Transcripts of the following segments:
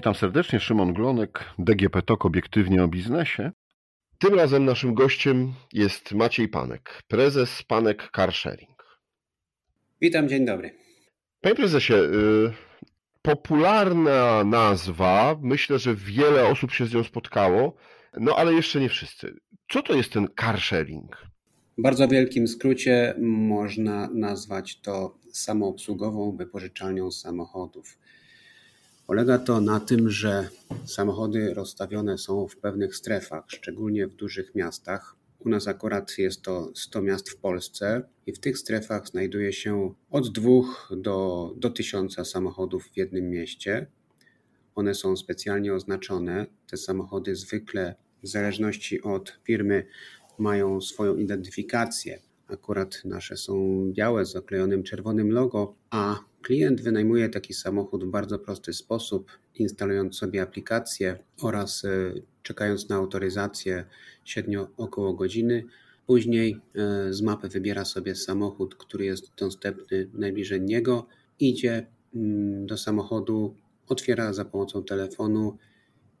Witam serdecznie, Szymon Glonek, DGP TOK obiektywnie o biznesie. Tym razem naszym gościem jest Maciej Panek, prezes Panek Car Sharing. Witam, dzień dobry. Panie prezesie, y, popularna nazwa, myślę, że wiele osób się z nią spotkało, no ale jeszcze nie wszyscy. Co to jest ten car sharing? W bardzo wielkim skrócie można nazwać to samoobsługową wypożyczalnią samochodów. Polega to na tym, że samochody rozstawione są w pewnych strefach, szczególnie w dużych miastach. U nas akurat jest to 100 miast w Polsce i w tych strefach znajduje się od dwóch do, do tysiąca samochodów w jednym mieście. One są specjalnie oznaczone. Te samochody zwykle w zależności od firmy mają swoją identyfikację. Akurat nasze są białe z oklejonym czerwonym logo, a klient wynajmuje taki samochód w bardzo prosty sposób, instalując sobie aplikację oraz e, czekając na autoryzację średnio około godziny. Później e, z mapy wybiera sobie samochód, który jest dostępny najbliżej niego, idzie mm, do samochodu, otwiera za pomocą telefonu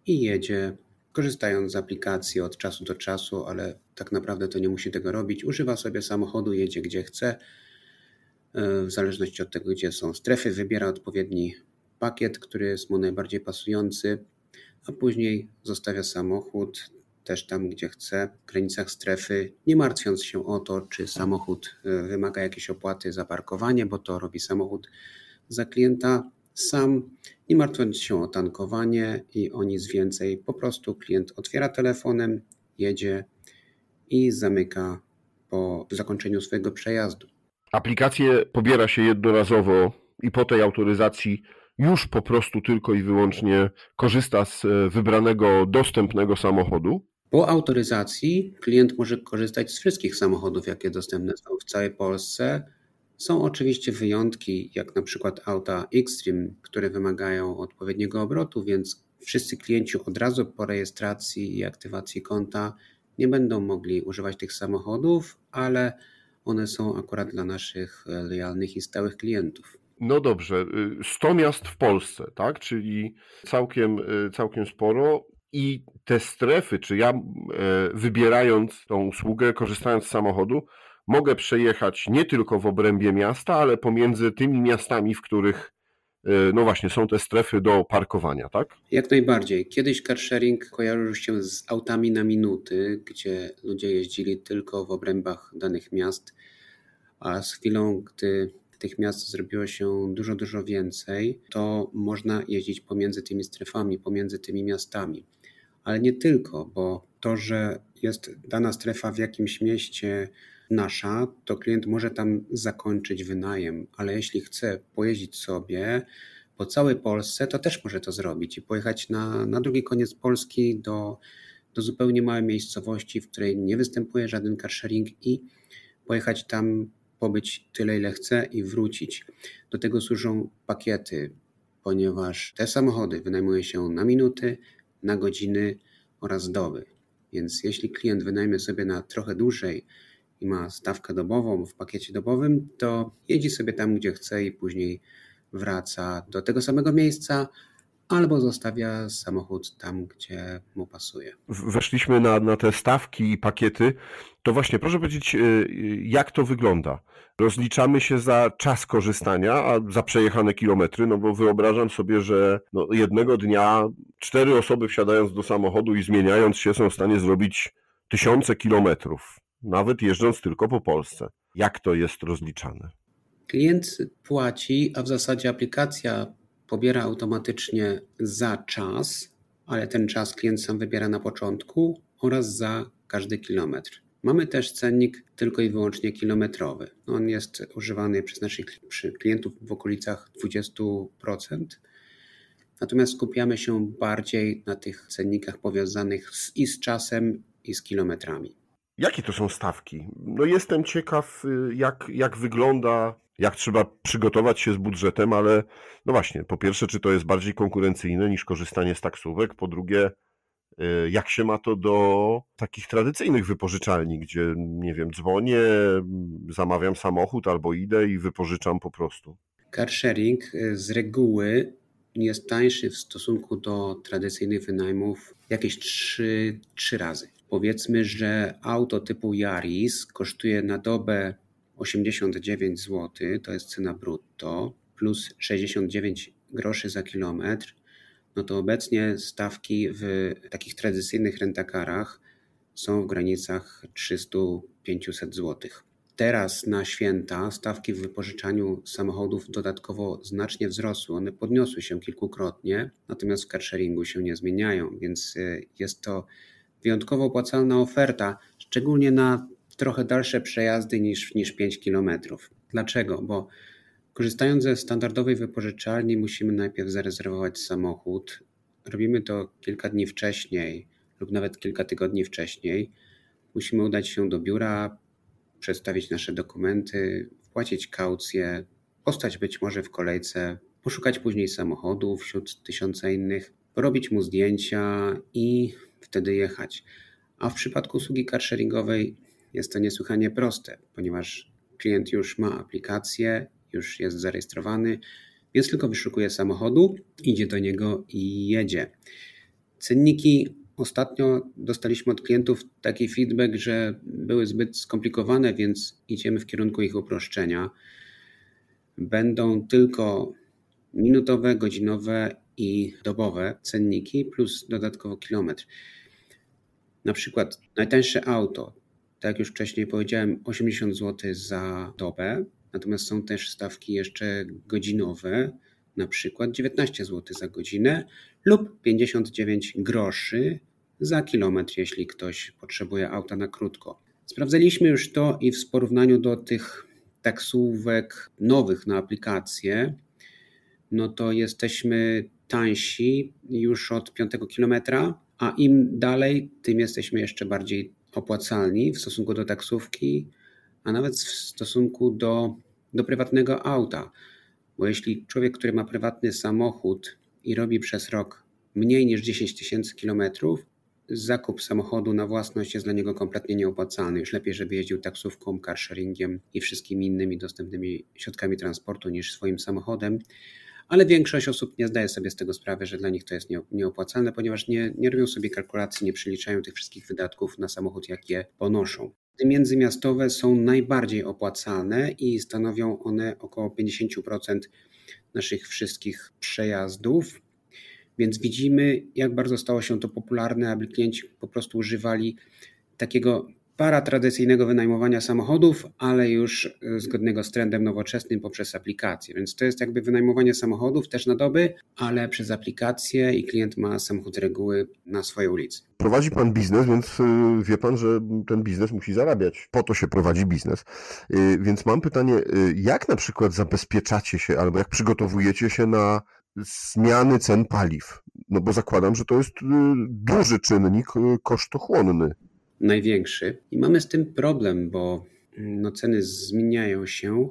i jedzie korzystając z aplikacji od czasu do czasu, ale tak naprawdę to nie musi tego robić. Używa sobie samochodu, jedzie gdzie chce, e, w zależności od tego, gdzie są strefy, wybiera odpowiedni pakiet, który jest mu najbardziej pasujący, a później zostawia samochód też tam, gdzie chce, w granicach strefy, nie martwiąc się o to, czy samochód e, wymaga jakiejś opłaty za parkowanie, bo to robi samochód za klienta sam, nie martwiąc się o tankowanie i o nic więcej. Po prostu klient otwiera telefonem, jedzie i zamyka po zakończeniu swojego przejazdu. Aplikację pobiera się jednorazowo i po tej autoryzacji już po prostu tylko i wyłącznie korzysta z e, wybranego dostępnego samochodu. Po autoryzacji klient może korzystać z wszystkich samochodów, jakie dostępne są w całej Polsce są oczywiście wyjątki, jak na przykład auta Xtreme, które wymagają odpowiedniego obrotu, więc wszyscy klienci od razu po rejestracji i aktywacji konta nie będą mogli używać tych samochodów, ale one są akurat dla naszych lojalnych i stałych klientów. No dobrze, 100 y, miast w Polsce, tak? Czyli całkiem, y, całkiem sporo. I te strefy, czy ja y, wybierając tą usługę, korzystając z samochodu, mogę przejechać nie tylko w obrębie miasta, ale pomiędzy tymi miastami, w których e, no właśnie, są te strefy do parkowania, tak? Jak najbardziej. Kiedyś carsharing kojarzył się z autami na minuty, gdzie ludzie jeździli tylko w obrębach danych miast, a z chwilą, gdy tych miast zrobiło się dużo, dużo więcej, to można jeździć pomiędzy tymi strefami, pomiędzy tymi miastami. Ale nie tylko, bo to, że jest dana strefa w jakimś mieście, nasza, to klient może tam zakończyć wynajem, ale jeśli chce pojeździć sobie po całej Polsce, to też może to zrobić i pojechać na, na drugi koniec Polski do, do zupełnie małej miejscowości, w której nie występuje żaden carsharing i pojechać tam, pobyć tyle, ile chce i wrócić. Do tego służą pakiety, ponieważ te samochody wynajmuje się na minuty, na godziny oraz doby. Więc jeśli klient wynajmie sobie na trochę dłużej, i ma stawkę dobową w pakiecie dobowym, to jedzie sobie tam, gdzie chce i później wraca do tego samego miejsca, albo zostawia samochód tam, gdzie mu pasuje. Weszliśmy na, na te stawki i pakiety. To właśnie, proszę powiedzieć, y, jak to wygląda? Rozliczamy się za czas korzystania, a za przejechane kilometry, no bo wyobrażam sobie, że no jednego dnia cztery osoby wsiadając do samochodu i zmieniając się są w stanie zrobić tysiące kilometrów nawet jeżdżąc tylko po Polsce. Jak to jest rozliczane? Klient płaci, a w zasadzie aplikacja pobiera automatycznie za czas, ale ten czas klient sam wybiera na początku oraz za każdy kilometr. Mamy też cennik tylko i wyłącznie kilometrowy. On jest używany przez naszych klientów w okolicach 20%. Natomiast skupiamy się bardziej na tych cennikach powiązanych z, i z czasem, i z kilometrami. Jakie to są stawki? No jestem ciekaw, y, jak, jak wygląda, jak trzeba przygotować się z budżetem, ale no właśnie, po pierwsze, czy to jest bardziej konkurencyjne niż korzystanie z taksówek, po drugie, y, jak się ma to do takich tradycyjnych wypożyczalni, gdzie, nie wiem, dzwonię, zamawiam samochód albo idę i wypożyczam po prostu. Car sharing y, z reguły jest tańszy w stosunku do tradycyjnych wynajmów jakieś 3, 3 razy. Powiedzmy, że auto typu Yaris kosztuje na dobę 89 zł, to jest cena brutto, plus 69 groszy za kilometr, no to obecnie stawki w takich tradycyjnych rentakarach są w granicach 300-500 zł. Teraz na święta stawki w wypożyczaniu samochodów dodatkowo znacznie wzrosły. One podniosły się kilkukrotnie, natomiast w carsharingu się nie zmieniają, więc y, jest to wyjątkowo opłacalna oferta, szczególnie na trochę dalsze przejazdy niż, niż 5 km. Dlaczego? Bo korzystając ze standardowej wypożyczalni, musimy najpierw zarezerwować samochód. Robimy to kilka dni wcześniej lub nawet kilka tygodni wcześniej. Musimy udać się do biura, przedstawić nasze dokumenty, wpłacić kaucję, postać być może w kolejce, poszukać później samochodu wśród tysiąca innych, porobić mu zdjęcia i wtedy jechać. A w przypadku usługi carsharingowej jest to niesłychanie proste, ponieważ klient już ma aplikację, już jest zarejestrowany, więc tylko wyszukuje samochodu, idzie do niego i jedzie. Cenniki ostatnio dostaliśmy od klientów taki feedback, że były zbyt skomplikowane, więc idziemy w kierunku ich uproszczenia. Będą tylko minutowe, godzinowe i dobowe cenniki plus dodatkowo kilometr. Na przykład najtańsze auto, tak jak już wcześniej powiedziałem, 80 zł za dobę, natomiast są też stawki jeszcze godzinowe, na przykład 19 zł za godzinę lub 59 groszy za kilometr, jeśli ktoś potrzebuje auta na krótko. Sprawdzaliśmy już to i w porównaniu do tych taksówek nowych na aplikację, no to jesteśmy tańsi już od 5 kilometra, a im dalej, tym jesteśmy jeszcze bardziej opłacalni w stosunku do taksówki, a nawet w stosunku do, do prywatnego auta. Bo jeśli człowiek, który ma prywatny samochód i robi przez rok mniej niż 10 tysięcy kilometrów, zakup samochodu na własność jest dla niego kompletnie nieopłacalny. Już lepiej, żeby jeździł taksówką, carsharingiem i wszystkimi innymi dostępnymi środkami transportu niż swoim samochodem. Ale większość osób nie zdaje sobie z tego sprawy, że dla nich to jest nieopłacalne, ponieważ nie, nie robią sobie kalkulacji, nie przyliczają tych wszystkich wydatków na samochód, jakie ponoszą. Te międzymiastowe są najbardziej opłacalne i stanowią one około 50% naszych wszystkich przejazdów. Więc widzimy, jak bardzo stało się to popularne, aby klienci po prostu używali takiego paratradycyjnego wynajmowania samochodów, ale już e, zgodnego z trendem nowoczesnym poprzez aplikację. Więc to jest jakby wynajmowanie samochodów też na doby, ale przez aplikację i klient ma samochód z reguły na swojej ulicy. Prowadzi pan biznes, więc y, wie pan, że ten biznes musi zarabiać. Po to się prowadzi biznes. Y, więc mam pytanie, jak na przykład zabezpieczacie się albo jak przygotowujecie się na zmiany cen paliw? No bo zakładam, że to jest duży czynnik kosztochłonny największy. I mamy z tym problem, bo mm, no, ceny zmieniają się,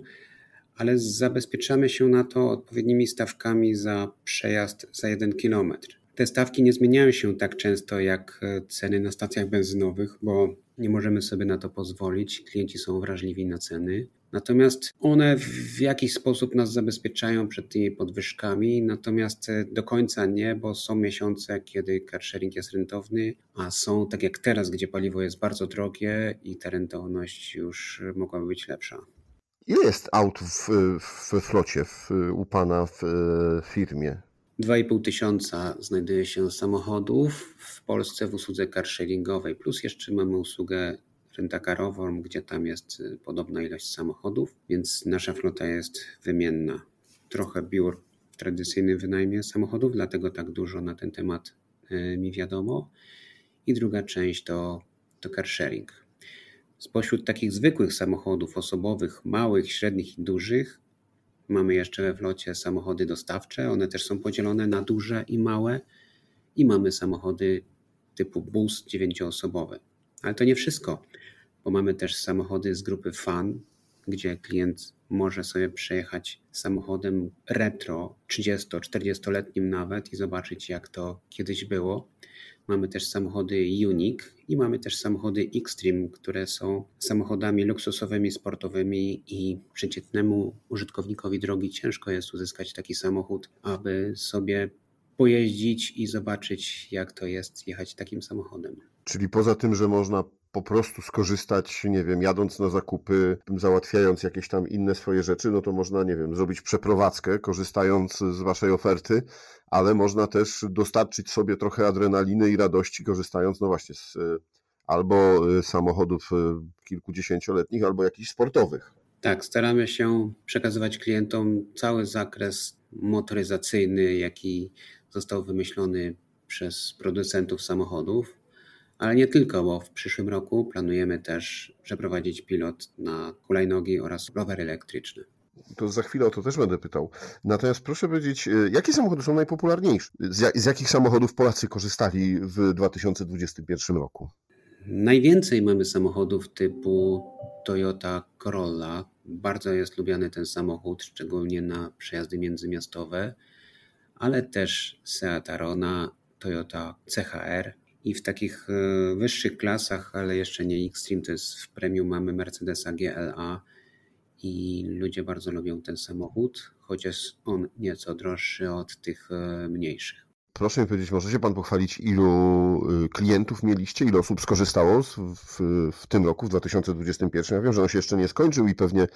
ale zabezpieczamy się na to odpowiednimi stawkami za przejazd za jeden kilometr. Te stawki nie zmieniają się tak często jak e, ceny na stacjach benzynowych, bo nie możemy sobie na to pozwolić. Klienci są wrażliwi na ceny. Natomiast one w jakiś sposób nas zabezpieczają przed tymi podwyżkami, natomiast e, do końca nie, bo są miesiące, kiedy carsharing jest rentowny, a są tak jak teraz, gdzie paliwo jest bardzo drogie i ta rentowność już mogłaby być lepsza. Ile jest aut w, w flocie w, u Pana w, w firmie? 2,5 tysiąca znajduje się samochodów w Polsce w usłudze carsharingowej, plus jeszcze mamy usługę rentakarową, gdzie tam jest y, podobna ilość samochodów, więc nasza flota jest wymienna. Trochę biur w tradycyjnym wynajmie samochodów, dlatego tak dużo na ten temat y, mi wiadomo. I druga część to, to carsharing. Spośród takich zwykłych samochodów osobowych, małych, średnich i dużych, mamy jeszcze we flocie samochody dostawcze. One też są podzielone na duże i małe. I mamy samochody typu bus dziewięcioosobowy. Ale to nie wszystko bo mamy też samochody z grupy FAN, gdzie klient może sobie przejechać samochodem retro 30-40-letnim nawet i zobaczyć jak to kiedyś było. Mamy też samochody Unique i mamy też samochody Xtreme, które są samochodami luksusowymi, sportowymi i przeciętnemu użytkownikowi drogi ciężko jest uzyskać taki samochód, aby sobie pojeździć i zobaczyć, jak to jest jechać takim samochodem. Czyli poza tym, że można po prostu skorzystać, nie wiem, jadąc na zakupy, załatwiając jakieś tam inne swoje rzeczy, no to można, nie wiem, zrobić przeprowadzkę, korzystając z Waszej oferty, ale można też dostarczyć sobie trochę adrenaliny i radości, korzystając, no właśnie, z albo samochodów kilkudziesięcioletnich, albo jakichś sportowych. Tak, staramy się przekazywać klientom cały zakres motoryzacyjny, jaki został wymyślony przez producentów samochodów, ale nie tylko, bo w przyszłym roku planujemy też przeprowadzić pilot na hulajnogi oraz rowery elektryczne. To za chwilę o to też będę pytał. Natomiast proszę powiedzieć, e, jakie samochody są najpopularniejsze? Z, jakich samochodów Polacy korzystali w 2021 roku? Najwięcej mamy samochodów typu Toyota Corolla. Bardzo jest lubiany ten samochód, szczególnie na przejazdy międzymiastowe, ale też Seat Arona, Toyota CHR i w takich e, wyższych klasach, ale jeszcze nie Xtreme, to jest w premium mamy Mercedesa GLA i ludzie bardzo lubią ten samochód, chociaż on nieco droższy od tych e, mniejszych. Proszę mi powiedzieć, może się Pan pochwalić, ilu y, klientów mieliście, ile osób skorzystało w, w, tym roku, w 2021? Ja wiem, że on się jeszcze nie skończył i pewnie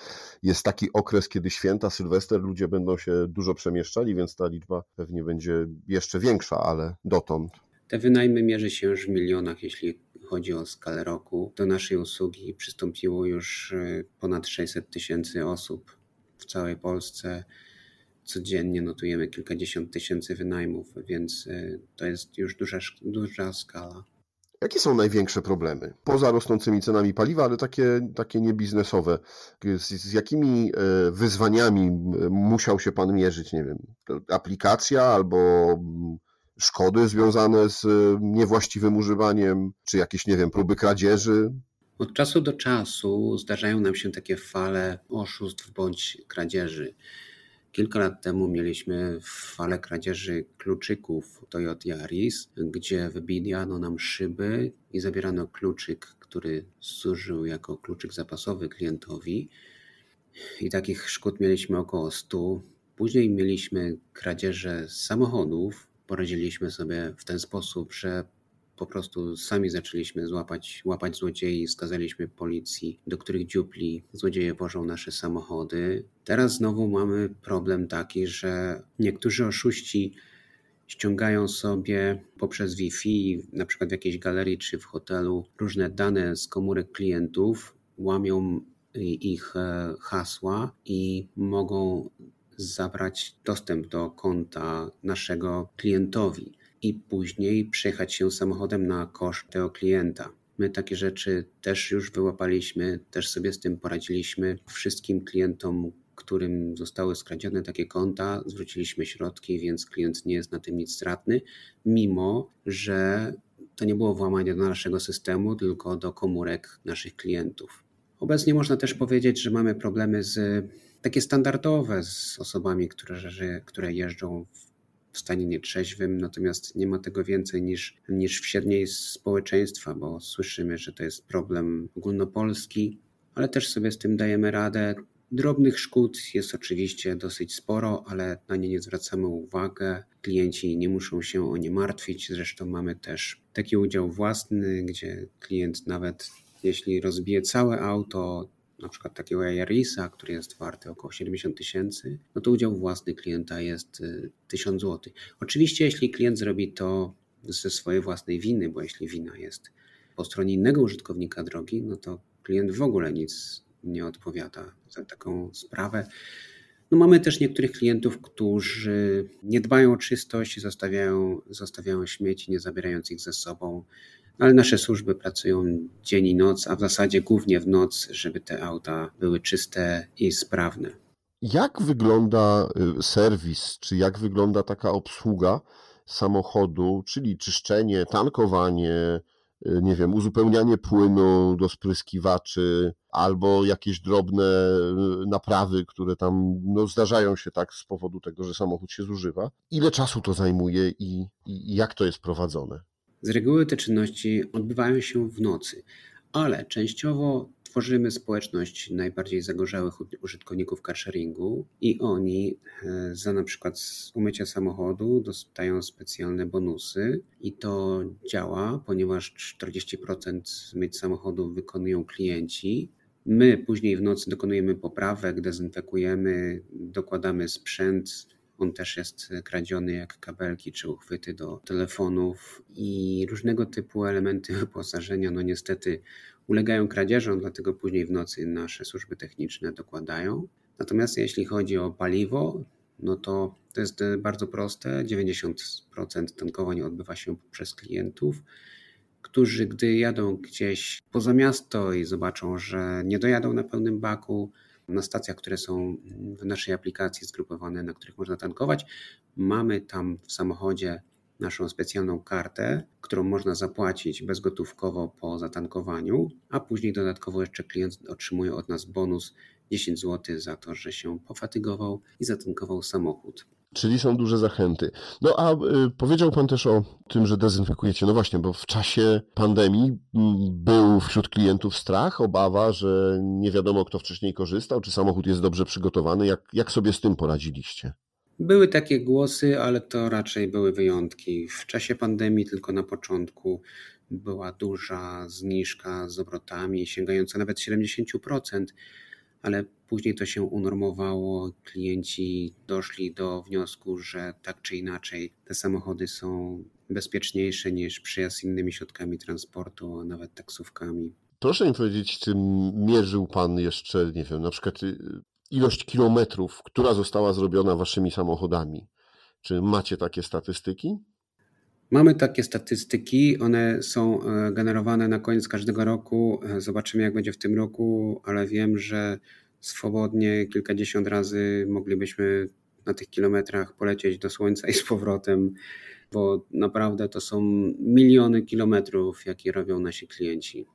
jest taki okres, kiedy święta, Sylwester, ludzie będą się dużo przemieszczali, więc ta liczba pewnie będzie jeszcze większa, ale dotąd. Te wynajmy mierzy się już w milionach, jeśli chodzi o skalę roku. Do naszej usługi przystąpiło już y, ponad 600 tysięcy osób w całej Polsce codziennie notujemy kilkadziesiąt tysięcy wynajmów, więc y, to jest już duża, duża skala. Jakie są największe problemy? Poza rosnącymi cenami paliwa, ale takie, takie niebiznesowe. Z, z jakimi e, wyzwaniami musiał się Pan mierzyć? Nie wiem, aplikacja albo szkody związane z niewłaściwym używaniem, czy jakieś, nie wiem, próby kradzieży? Od czasu do czasu zdarzają nam się takie fale oszustw bądź kradzieży. Kilka lat temu mieliśmy falę kradzieży kluczyków Toyota Yaris, gdzie wybijano nam szyby i zabierano kluczyk, który służył jako kluczyk zapasowy klientowi. I takich szkód mieliśmy około 100. Później mieliśmy kradzieże samochodów. Poradziliśmy sobie w ten sposób, że po prostu sami zaczęliśmy złapać, łapać złodziei, skazaliśmy policji, do których dziupli złodzieje wożą nasze samochody. Teraz znowu mamy problem taki, że niektórzy oszuści ściągają sobie poprzez Wi-Fi, na przykład w jakiejś galerii czy w hotelu, różne dane z komórek klientów, łamią ich e, hasła i mogą zabrać dostęp do konta naszego klientowi i później przejechać się samochodem na koszt tego klienta. My takie rzeczy też już wyłapaliśmy, też sobie z tym poradziliśmy. Wszystkim klientom, którym zostały skradzione takie konta, zwróciliśmy środki, więc klient nie jest na tym nic stratny, mimo że to nie było włamanie do naszego systemu, tylko do komórek naszych klientów. Obecnie można też powiedzieć, że mamy problemy z takie standardowe z osobami, które, które jeżdżą w stanie nietrzeźwym, natomiast nie ma tego więcej niż, niż w średniej społeczeństwa, bo słyszymy, że to jest problem ogólnopolski, ale też sobie z tym dajemy radę. Drobnych szkód jest oczywiście dosyć sporo, ale na nie nie zwracamy uwagi. Klienci nie muszą się o nie martwić. Zresztą mamy też taki udział własny, gdzie klient nawet jeśli rozbije całe auto, na przykład takiego Yarisa, który jest warty około 70 tysięcy, no to udział własny klienta jest 1000 y, zł. Oczywiście, jeśli klient zrobi to ze swojej własnej winy, bo jeśli wina jest po stronie innego użytkownika drogi, no to klient w ogóle nic nie odpowiada za taką sprawę. No mamy też niektórych klientów, którzy nie dbają o czystość, zostawiają, zostawiają śmieci, nie zabierając ich ze sobą ale nasze służby pracują dzień i noc, a w zasadzie głównie w noc, żeby te auta były czyste i sprawne. Jak wygląda y, serwis, czy jak wygląda taka obsługa samochodu, czyli czyszczenie, tankowanie, y, nie wiem, uzupełnianie płynu do spryskiwaczy, albo jakieś drobne y, naprawy, które tam no, zdarzają się tak z powodu tego, że samochód się zużywa. Ile czasu to zajmuje i, i jak to jest prowadzone? Z reguły te czynności odbywają się w nocy, ale częściowo tworzymy społeczność najbardziej zagorzałych użytkowników carsharingu i oni e, za na przykład umycie samochodu dostają specjalne bonusy i to działa, ponieważ 40% myć samochodu wykonują klienci. My później w nocy dokonujemy poprawek, dezynfekujemy, dokładamy sprzęt, on też jest kradziony jak kabelki czy uchwyty do telefonów i różnego typu elementy wyposażenia. No niestety ulegają kradzieżom, dlatego później w nocy nasze służby techniczne dokładają. Natomiast jeśli chodzi o paliwo, no to to jest bardzo proste. 90% tankowań odbywa się przez klientów, którzy gdy jadą gdzieś poza miasto i zobaczą, że nie dojadą na pełnym baku, na stacjach, które są w naszej aplikacji zgrupowane, na których można tankować, mamy tam w samochodzie naszą specjalną kartę, którą można zapłacić bezgotówkowo po zatankowaniu, a później dodatkowo jeszcze klient otrzymuje od nas bonus 10 zł za to, że się pofatygował i zatankował samochód. Czyli są duże zachęty. No a y, powiedział Pan też o tym, że dezynfekujecie. No właśnie, bo w czasie pandemii był wśród klientów strach, obawa, że nie wiadomo, kto wcześniej korzystał, czy samochód jest dobrze przygotowany. Jak, jak sobie z tym poradziliście? Były takie głosy, ale to raczej były wyjątki. W czasie pandemii, tylko na początku, była duża zniżka z obrotami, sięgająca nawet 70%, ale później to się unormowało. Klienci doszli do wniosku, że tak czy inaczej te samochody są bezpieczniejsze niż przyjazd innymi środkami transportu, a nawet taksówkami. Proszę mi powiedzieć, czy mierzył Pan jeszcze, nie wiem, na przykład y, ilość kilometrów, która została zrobiona waszymi samochodami. Czy macie takie statystyki? Mamy takie statystyki, one są e, generowane na koniec każdego roku. E, zobaczymy, jak będzie w tym roku, ale wiem, że swobodnie kilkadziesiąt razy moglibyśmy na tych kilometrach polecieć do Słońca i z powrotem, bo naprawdę to są miliony kilometrów, jakie robią nasi klienci.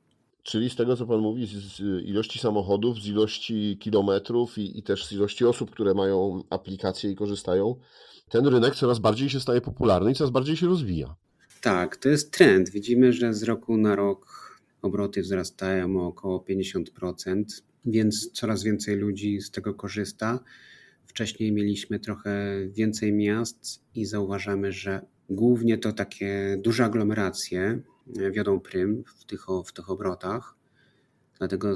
Czyli z tego, co Pan mówi, z ilości samochodów, z ilości kilometrów i, i też z ilości osób, które mają aplikacje i korzystają, ten rynek coraz bardziej się staje popularny i coraz bardziej się rozwija. Tak, to jest trend. Widzimy, że z roku na rok obroty wzrastają o około 50%, więc coraz więcej ludzi z tego korzysta. Wcześniej mieliśmy trochę więcej miast i zauważamy, że głównie to takie duże aglomeracje, wiodą prym w tych, w tych obrotach. Dlatego,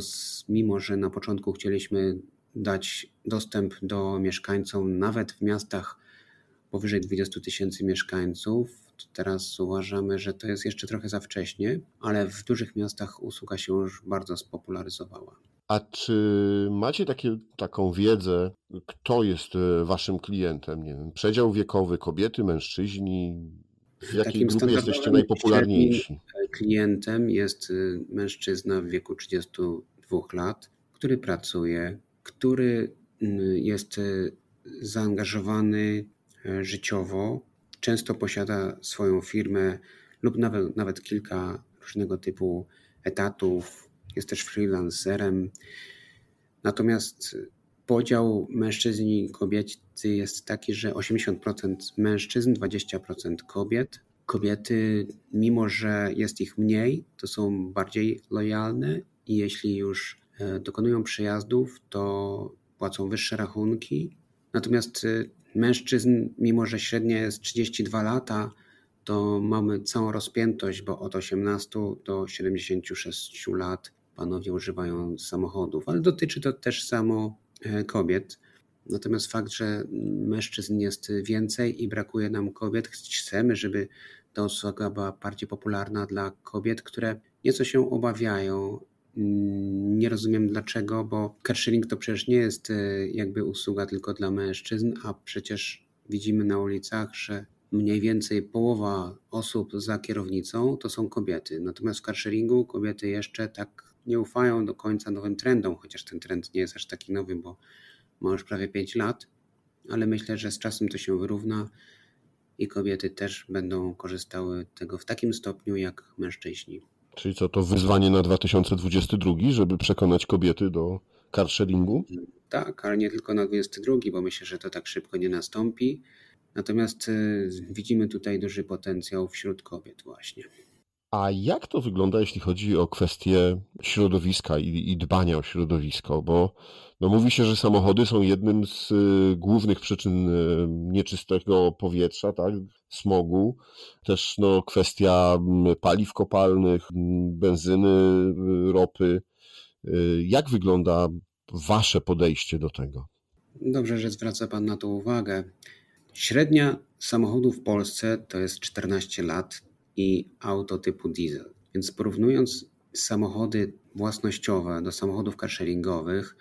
mimo że na początku chcieliśmy dać dostęp do mieszkańcom, nawet w miastach powyżej 20 tysięcy mieszkańców, teraz uważamy, że to jest jeszcze trochę za wcześnie, ale w dużych miastach usługa się już bardzo spopularyzowała. A czy macie takie, taką wiedzę, kto jest e, waszym klientem? Nie wiem, przedział wiekowy, kobiety, mężczyźni, w jakiej grupie jesteście najpopularniejsi? Klientem jest y, mężczyzna w wieku 32 lat, który pracuje, który jest zaangażowany życiowo, często posiada swoją firmę lub nawet, nawet kilka różnego typu etatów, jest też freelancerem. Natomiast podział mężczyzn i kobiety jest taki, że 80% mężczyzn, 20% kobiet. Kobiety, mimo że jest ich mniej, to są bardziej lojalne i jeśli już e, dokonują przejazdów, to płacą wyższe rachunki. Natomiast e, mężczyzn, mimo że średnia jest 32 lata, to mamy całą rozpiętość, bo od 18 do 76 lat panowie używają samochodów, ale dotyczy to też samo E, kobiet. Natomiast fakt, że mężczyzn jest więcej i brakuje nam kobiet, chcemy, żeby ta usługa była bardziej popularna dla kobiet, które nieco się obawiają. Mm, nie rozumiem dlaczego, bo carsharing to przecież nie jest e, jakby usługa tylko dla mężczyzn, a przecież widzimy na ulicach, że mniej więcej połowa osób za kierownicą to są kobiety. Natomiast w carsharingu kobiety jeszcze tak nie ufają do końca nowym trendom, chociaż ten trend nie jest aż taki nowy, bo ma już prawie 5 lat, ale myślę, że z czasem to się wyrówna i kobiety też będą korzystały tego w takim stopniu jak mężczyźni. Czyli co, to wyzwanie na 2022, żeby przekonać kobiety do carsharingu? Tak, ale nie tylko na 2022, bo myślę, że to tak szybko nie nastąpi. Natomiast y, widzimy tutaj duży potencjał wśród kobiet właśnie. A jak to wygląda, jeśli chodzi o kwestie środowiska i, i dbania o środowisko? Bo no, mówi się, że samochody są jednym z y, głównych przyczyn y, nieczystego powietrza, tak? smogu. Też no, kwestia mm, paliw kopalnych, mm, benzyny, y, ropy. Jak wygląda Wasze podejście do tego? Dobrze, że zwraca Pan na to uwagę. Średnia samochodów w Polsce to jest 14 lat i auto typu diesel. Więc porównując samochody własnościowe do samochodów carsharingowych,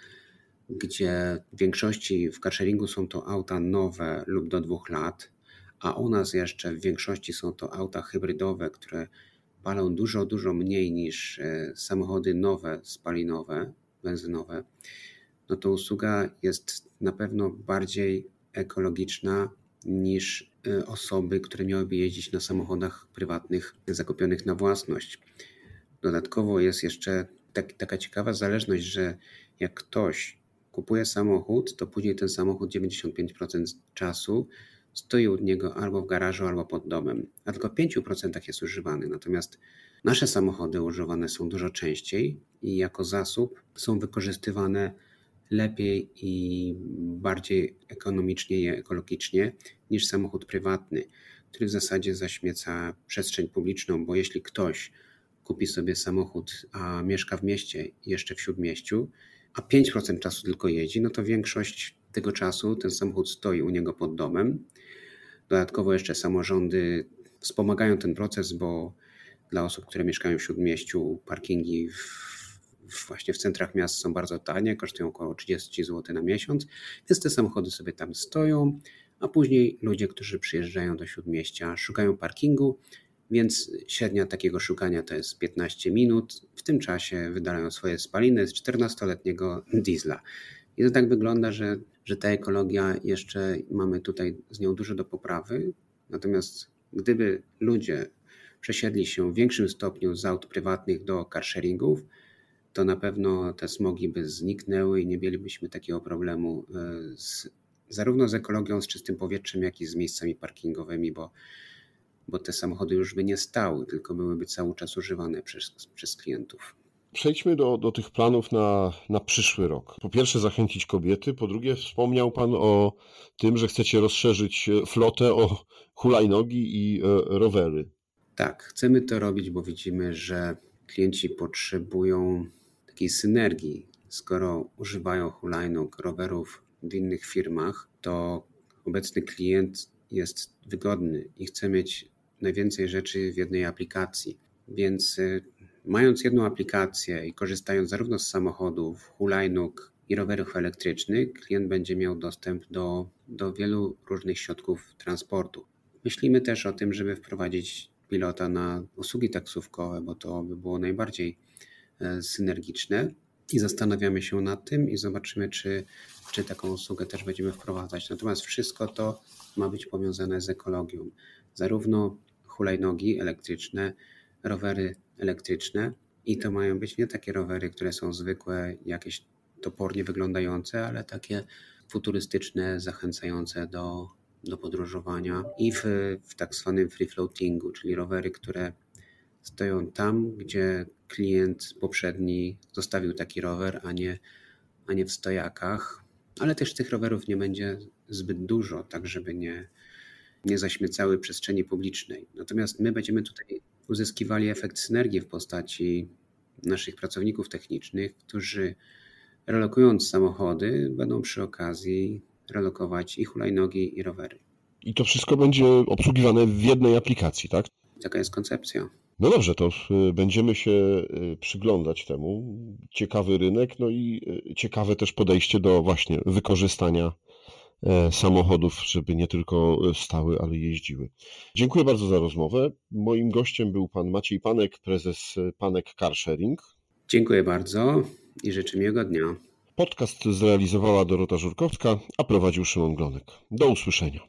gdzie w większości w carsharingu są to auta nowe lub do dwóch lat, a u nas jeszcze w większości są to auta hybrydowe, które palą dużo, dużo mniej niż e, samochody nowe, spalinowe, benzynowe, no to usługa jest na pewno bardziej ekologiczna niż e, osoby, które miałyby jeździć na samochodach prywatnych zakupionych na własność. Dodatkowo jest jeszcze tak, taka ciekawa zależność, że jak ktoś kupuje samochód, to później ten samochód 95% czasu stoi u niego albo w garażu, albo pod domem, a tylko w 5% jest używany. Natomiast nasze samochody używane są dużo częściej i jako zasób są wykorzystywane lepiej i bardziej ekonomicznie i ekologicznie niż samochód prywatny, który w zasadzie zaśmieca przestrzeń publiczną, bo jeśli ktoś kupi sobie samochód, a mieszka w mieście, jeszcze w śródmieściu, a 5% czasu tylko jeździ, no to większość tego czasu ten samochód stoi u niego pod domem. Dodatkowo jeszcze samorządy wspomagają ten proces, bo dla osób, które mieszkają w śródmieściu, parkingi w właśnie w centrach miast są bardzo tanie, kosztują około 30 zł na miesiąc, więc te samochody sobie tam stoją, a później ludzie, którzy przyjeżdżają do śródmieścia, szukają parkingu, więc średnia takiego szukania to jest 15 minut. W tym czasie wydalają swoje spaliny z 14-letniego diesla. I to tak wygląda, że, że ta ekologia jeszcze mamy tutaj z nią dużo do poprawy. Natomiast gdyby ludzie przesiedli się w większym stopniu z aut prywatnych do carsharingów, to na pewno te smogi by zniknęły i nie mielibyśmy takiego problemu e, z, zarówno z ekologią, z czystym powietrzem, jak i z miejscami parkingowymi, bo, bo te samochody już by nie stały, tylko byłyby cały czas używane przez, przez klientów. Przejdźmy do, do tych planów na, na przyszły rok. Po pierwsze, zachęcić kobiety. Po drugie, wspomniał Pan o tym, że chcecie rozszerzyć flotę o hulajnogi i e, rowery. Tak, chcemy to robić, bo widzimy, że klienci potrzebują takiej synergii. Skoro używają hulajnóg, rowerów w innych firmach, to obecny klient jest wygodny i chce mieć najwięcej rzeczy w jednej aplikacji. Więc y, mając jedną aplikację i korzystając zarówno z samochodów, hulajnóg i rowerów elektrycznych, klient będzie miał dostęp do, do wielu różnych środków transportu. Myślimy też o tym, żeby wprowadzić pilota na usługi taksówkowe, bo to by było najbardziej synergiczne i zastanawiamy się nad tym i zobaczymy, czy, czy taką usługę też będziemy wprowadzać. Natomiast wszystko to ma być powiązane z ekologią. Zarówno hulajnogi elektryczne, rowery elektryczne i to mają być nie takie rowery, które są zwykłe, jakieś topornie wyglądające, ale takie futurystyczne, zachęcające do, do podróżowania i w, w tak zwanym free floatingu, czyli rowery, które stoją tam, gdzie klient poprzedni zostawił taki rower, a nie, a nie w stojakach. Ale też tych rowerów nie będzie zbyt dużo, tak żeby nie, nie zaśmiecały przestrzeni publicznej. Natomiast my będziemy tutaj uzyskiwali efekt synergii w postaci naszych pracowników technicznych, którzy relokując samochody, będą przy okazji relokować i hulajnogi, i rowery. I to wszystko będzie obsługiwane w jednej aplikacji, tak? Taka jest koncepcja. No dobrze, to y, będziemy się y, przyglądać temu. Ciekawy rynek, no i y, ciekawe też podejście do właśnie wykorzystania e, samochodów, żeby nie tylko stały, ale jeździły. Dziękuję bardzo za rozmowę. Moim gościem był pan Maciej Panek, prezes Panek Car Sharing. Dziękuję bardzo i życzę miłego dnia. Podcast zrealizowała Dorota Żurkowska, a prowadził Szymon Glonek. Do usłyszenia.